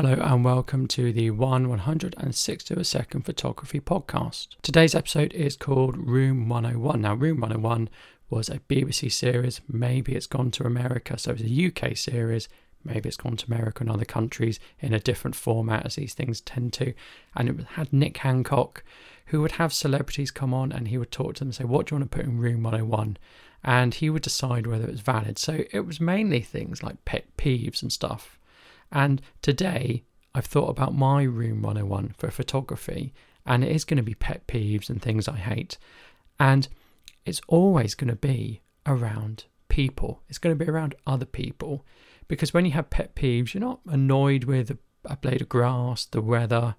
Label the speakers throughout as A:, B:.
A: Hello and welcome to the 1 160 second photography podcast. Today's episode is called Room 101. Now, Room 101 was a BBC series. Maybe it's gone to America, so it's a UK series. Maybe it's gone to America and other countries in a different format, as these things tend to. And it had Nick Hancock, who would have celebrities come on and he would talk to them and say, What do you want to put in Room 101? And he would decide whether it was valid. So it was mainly things like pet peeves and stuff and today I've thought about my room 101 for photography, and it is going to be pet peeves and things I hate. And it's always going to be around people, it's going to be around other people. Because when you have pet peeves, you're not annoyed with a blade of grass, the weather,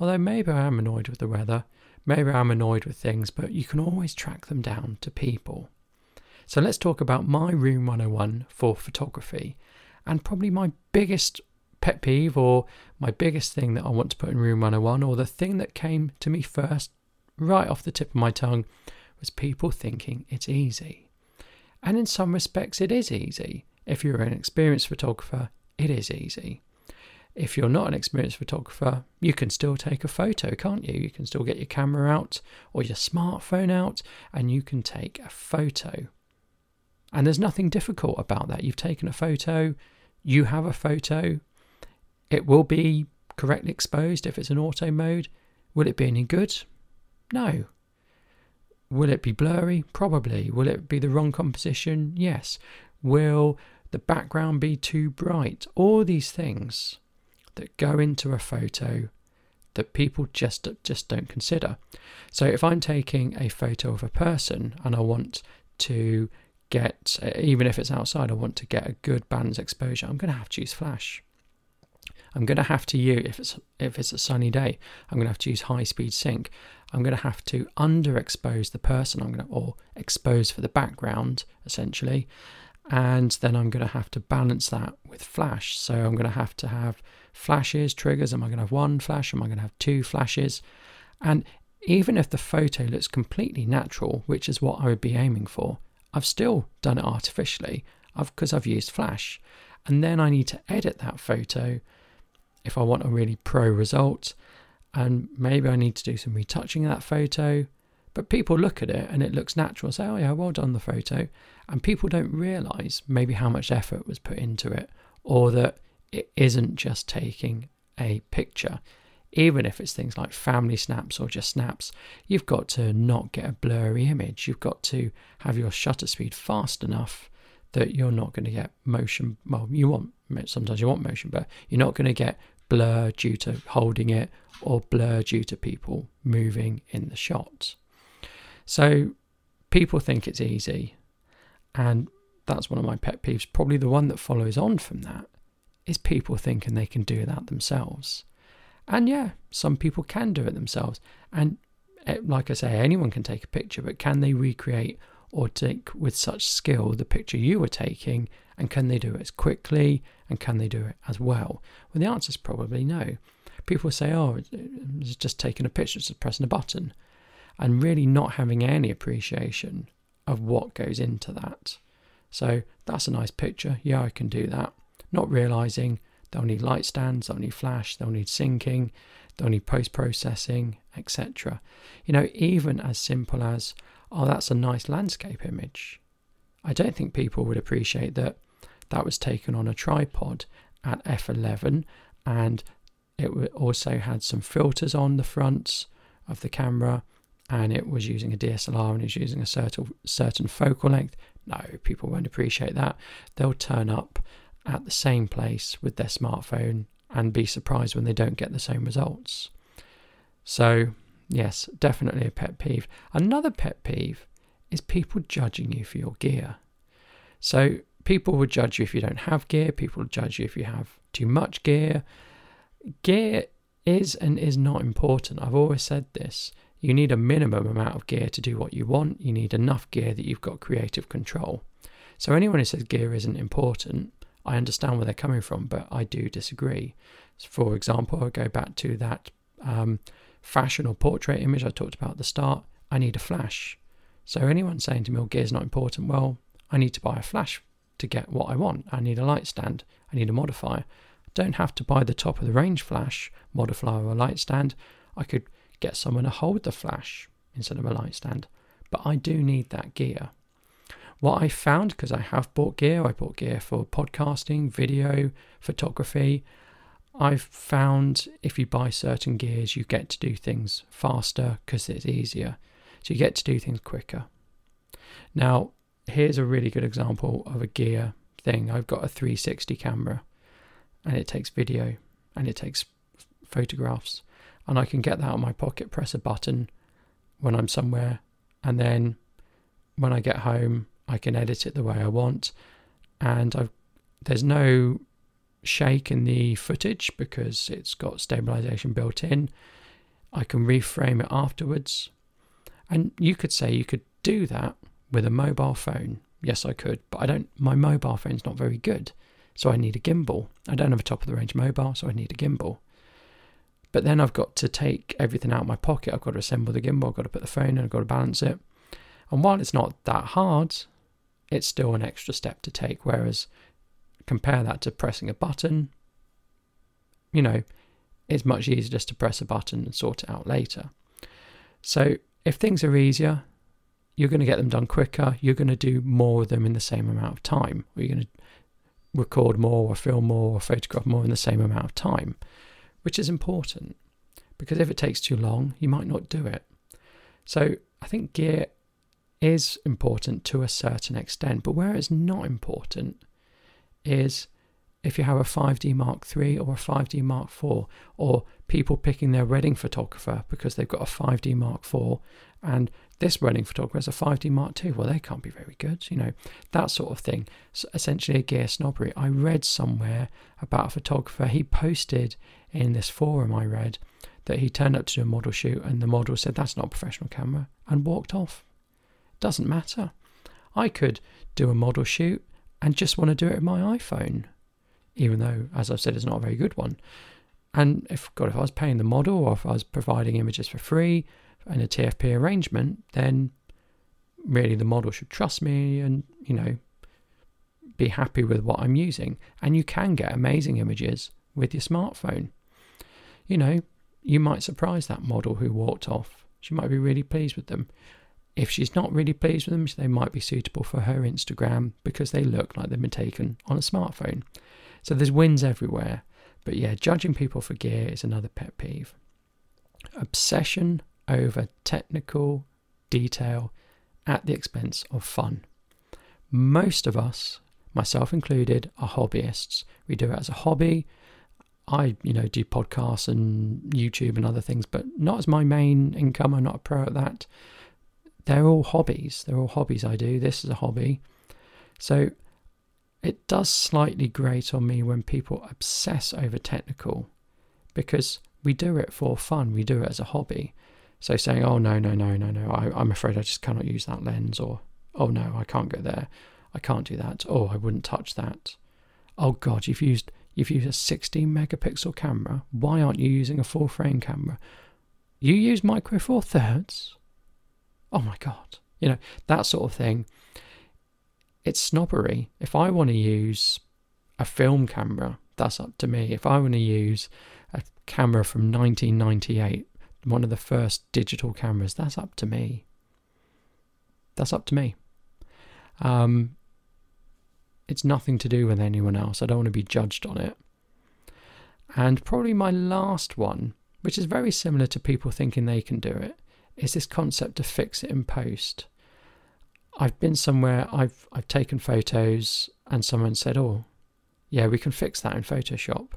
A: although maybe I am annoyed with the weather, maybe I'm annoyed with things, but you can always track them down to people. So let's talk about my room 101 for photography and probably my biggest pet peeve or my biggest thing that I want to put in Room 101 or the thing that came to me first, right off the tip of my tongue, was people thinking it's easy. And in some respects, it is easy. If you're an experienced photographer, it is easy. If you're not an experienced photographer, you can still take a photo, can't you? You can still get your camera out or your smartphone out and you can take a photo. And there's nothing difficult about that. You've taken a photo, you have a photo, it will be correctly exposed if it's an auto mode. Will it be any good? No. Will it be blurry? Probably. Will it be the wrong composition? Yes. Will the background be too bright? All these things that go into a photo that people just just don't consider. So if I'm taking a photo of a person and I want to get, uh, even if it's outside, I want to get a good balanced exposure, I'm going to have to use flash. I'm going to have to use, if it's, if it's a sunny day, I'm going to have to use high speed sync. I'm going to have to underexpose the person I'm going to, or expose for the background, essentially. And then I'm going to have to balance that with flash. So I'm going to have to have flashes, triggers. Am I going to have one flash? Am I going to have two flashes? And even if the photo looks completely natural, which is what I would be aiming for, I've still done it artificially because I've, I've used Flash. And then I need to edit that photo if I want a really pro result. And maybe I need to do some retouching of that photo. But people look at it and it looks natural, say, oh, yeah, well done the photo. And people don't realize maybe how much effort was put into it or that it isn't just taking a picture even if it's things like family snaps or just snaps, you've got to not get a blurry image. You've got to have your shutter speed fast enough that you're not going to get motion. Well, you want sometimes you want motion, but you're not going to get blur due to holding it or blur due to people moving in the shot. So people think it's easy, and that's one of my pet peeves. Probably the one that follows on from that is people thinking they can do that themselves. And yeah, some people can do it themselves. And eh, like I say, anyone can take a picture, but can they recreate or take with such skill the picture you were taking? And can they do it as quickly? And can they do it as well? Well, the answer is probably no. People say, oh, it's just taking a picture, just pressing a button, and really not having any appreciation of what goes into that. So that's a nice picture. Yeah, I can do that. Not realizing They'll need light stands, they'll need flash, they'll need syncing, they'll need post processing, etc. You know, even as simple as, oh, that's a nice landscape image. I don't think people would appreciate that that was taken on a tripod at f11 and it also had some filters on the fronts of the camera and it was using a DSLR and it's using a certain certain focal length. No, people won't appreciate that. They'll turn up at the same place with their smartphone and be surprised when they don't get the same results. So, yes, definitely a pet peeve. Another pet peeve is people judging you for your gear. So, people will judge you if you don't have gear, people will judge you if you have too much gear. Gear is and is not important. I've always said this. You need a minimum amount of gear to do what you want. You need enough gear that you've got creative control. So, anyone who says gear isn't important I understand where they're coming from, but I do disagree. For example, I go back to that um, fashion or portrait image I talked about at the start. I need a flash. So anyone saying to me, "Well, gear is not important," well, I need to buy a flash to get what I want. I need a light stand. I need a modifier. Don't have to buy the top of the range flash, modifier or light stand. I could get someone to hold the flash instead of a light stand. But I do need that gear. What I found, because I have bought gear, I bought gear for podcasting, video, photography. I've found if you buy certain gears, you get to do things faster because it's easier. So you get to do things quicker. Now, here's a really good example of a gear thing. I've got a 360 camera and it takes video and it takes photographs. And I can get that out of my pocket, press a button when I'm somewhere, and then when I get home, I can edit it the way I want. And I've, there's no shake in the footage because it's got stabilization built in. I can reframe it afterwards. And you could say you could do that with a mobile phone. Yes, I could, but I don't. My mobile phone's not very good, so I need a gimbal. I don't have a top of the range mobile, so I need a gimbal. But then I've got to take everything out of my pocket. I've got to assemble the gimbal. I've got to put the phone in. I've got to balance it. And while it's not that hard, it's still an extra step to take. Whereas compare that to pressing a button, you know, it's much easier just to press a button and sort it out later. So if things are easier, you're going to get them done quicker. You're going to do more of them in the same amount of time. Or you're going to record more or film more or photograph more in the same amount of time, which is important because if it takes too long, you might not do it. So I think gear is important to a certain extent, but where it's not important is if you have a 5D Mark III or a 5D Mark IV, or people picking their wedding photographer because they've got a 5D Mark IV and this wedding photographer has a 5D Mark II. Well, they can't be very good, you know, that sort of thing. So essentially, a gear snobbery. I read somewhere about a photographer, he posted in this forum I read that he turned up to do a model shoot and the model said, That's not a professional camera, and walked off. Doesn't matter. I could do a model shoot and just want to do it with my iPhone, even though, as I've said, it's not a very good one. And if God, if I was paying the model or if I was providing images for free in a TFP arrangement, then really the model should trust me and you know be happy with what I'm using. And you can get amazing images with your smartphone. You know, you might surprise that model who walked off. She might be really pleased with them. If she's not really pleased with them, they might be suitable for her Instagram because they look like they've been taken on a smartphone. So there's wins everywhere. But yeah, judging people for gear is another pet peeve. Obsession over technical detail at the expense of fun. Most of us, myself included, are hobbyists. We do it as a hobby. I, you know, do podcasts and YouTube and other things, but not as my main income. I'm not a pro at that. They're all hobbies. They're all hobbies I do. This is a hobby. So it does slightly grate on me when people obsess over technical because we do it for fun, we do it as a hobby. So saying, oh, no, no, no, no, no, I, I'm afraid I just cannot use that lens, or oh, no, I can't go there, I can't do that, oh, I wouldn't touch that. Oh, God, you've used, you've used a 16 megapixel camera. Why aren't you using a full frame camera? You use micro four thirds? Oh, my God. You know, that sort of thing it's snobbery. If I want to use a film camera, that's up to me. If I want to use a camera from 1998, one of the first digital cameras, that's up to me. That's up to me. Um, it's nothing to do with anyone else. I don't want to be judged on it. And probably my last one, which is very similar to people thinking they can do it, is this concept of fix it in post. I've been somewhere, I've I've taken photos, and someone said, "Oh, yeah, we can fix that in Photoshop,"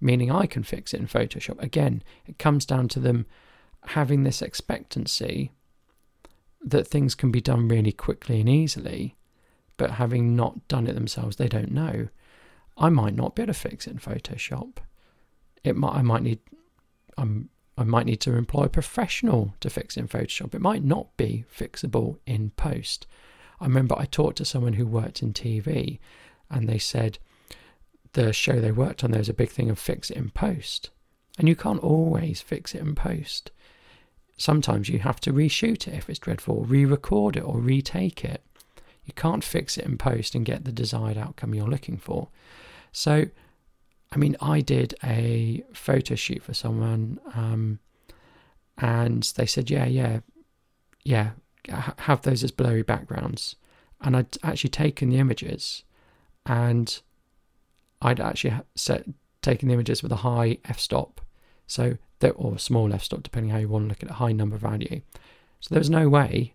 A: meaning I can fix it in Photoshop. Again, it comes down to them having this expectancy that things can be done really quickly and easily, but having not done it themselves, they don't know. I might not be able to fix it in Photoshop. It might I might need I'm I might need to employ a professional to fix it in Photoshop. It might not be fixable in post. I remember I talked to someone who worked in TV and they said the show they worked on, there was a big thing of fix it in post. And you can't always fix it in post. Sometimes you have to reshoot it if it's dreadful, re record it or retake it. You can't fix it in post and get the desired outcome you're looking for. So I mean, I did a photo shoot for someone, um, and they said, "Yeah, yeah, yeah, have those as blurry backgrounds." And I'd actually taken the images, and I'd actually set taken the images with a high f-stop, so or a small f-stop, depending how you want to look at a high number value. So there was no way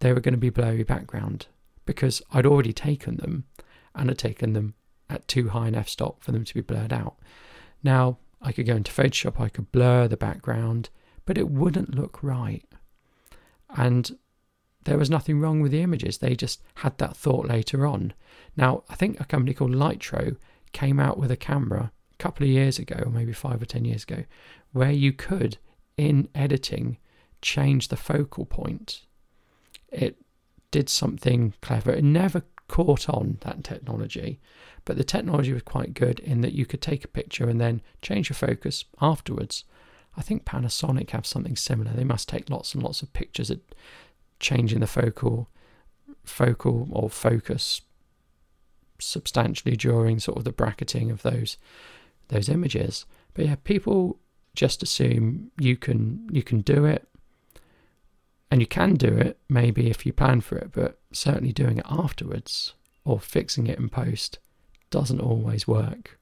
A: they were going to be blurry background because I'd already taken them and had taken them at too high an f-stop for them to be blurred out. Now, I could go into Photoshop, I could blur the background, but it wouldn't look right. And there was nothing wrong with the images, they just had that thought later on. Now, I think a company called Lytro came out with a camera a couple of years ago, or maybe five or ten years ago, where you could, in editing, change the focal point. It did something clever. It never caught on that technology, but the technology was quite good in that you could take a picture and then change your focus afterwards. I think Panasonic have something similar. They must take lots and lots of pictures at changing the focal focal or focus substantially during sort of the bracketing of those those images. But yeah, people just assume you can you can do it and you can do it maybe if you plan for it, but certainly doing it afterwards or fixing it in post doesn't always work.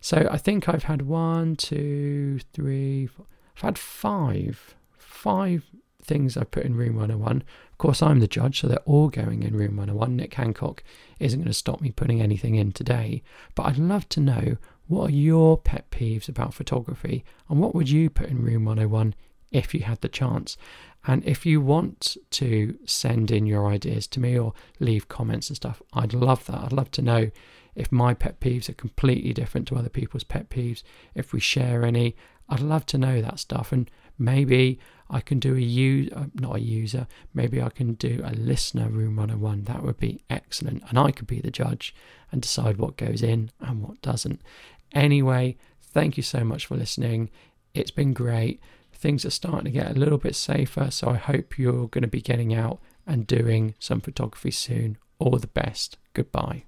A: So I think I've had one, two, three, four, I've had five, five things I've put in Room 101. Of course, I'm the judge, so they're all going in Room 101. Nick Hancock isn't going to stop me putting anything in today, but I'd love to know what are your pet peeves about photography and what would you put in Room 101 if you had the chance? And if you want to send in your ideas to me or leave comments and stuff, I'd love that. I'd love to know if my pet peeves are completely different to other people's pet peeves, if we share any. I'd love to know that stuff. And maybe I can do a user, uh, not a user, maybe I can do a listener room 101. That would be excellent. And I could be the judge and decide what goes in and what doesn't. Anyway, thank you so much for listening. It's been great things are starting to get a little bit safer. So I hope you're going to be getting out and doing some photography soon. All the best. Goodbye.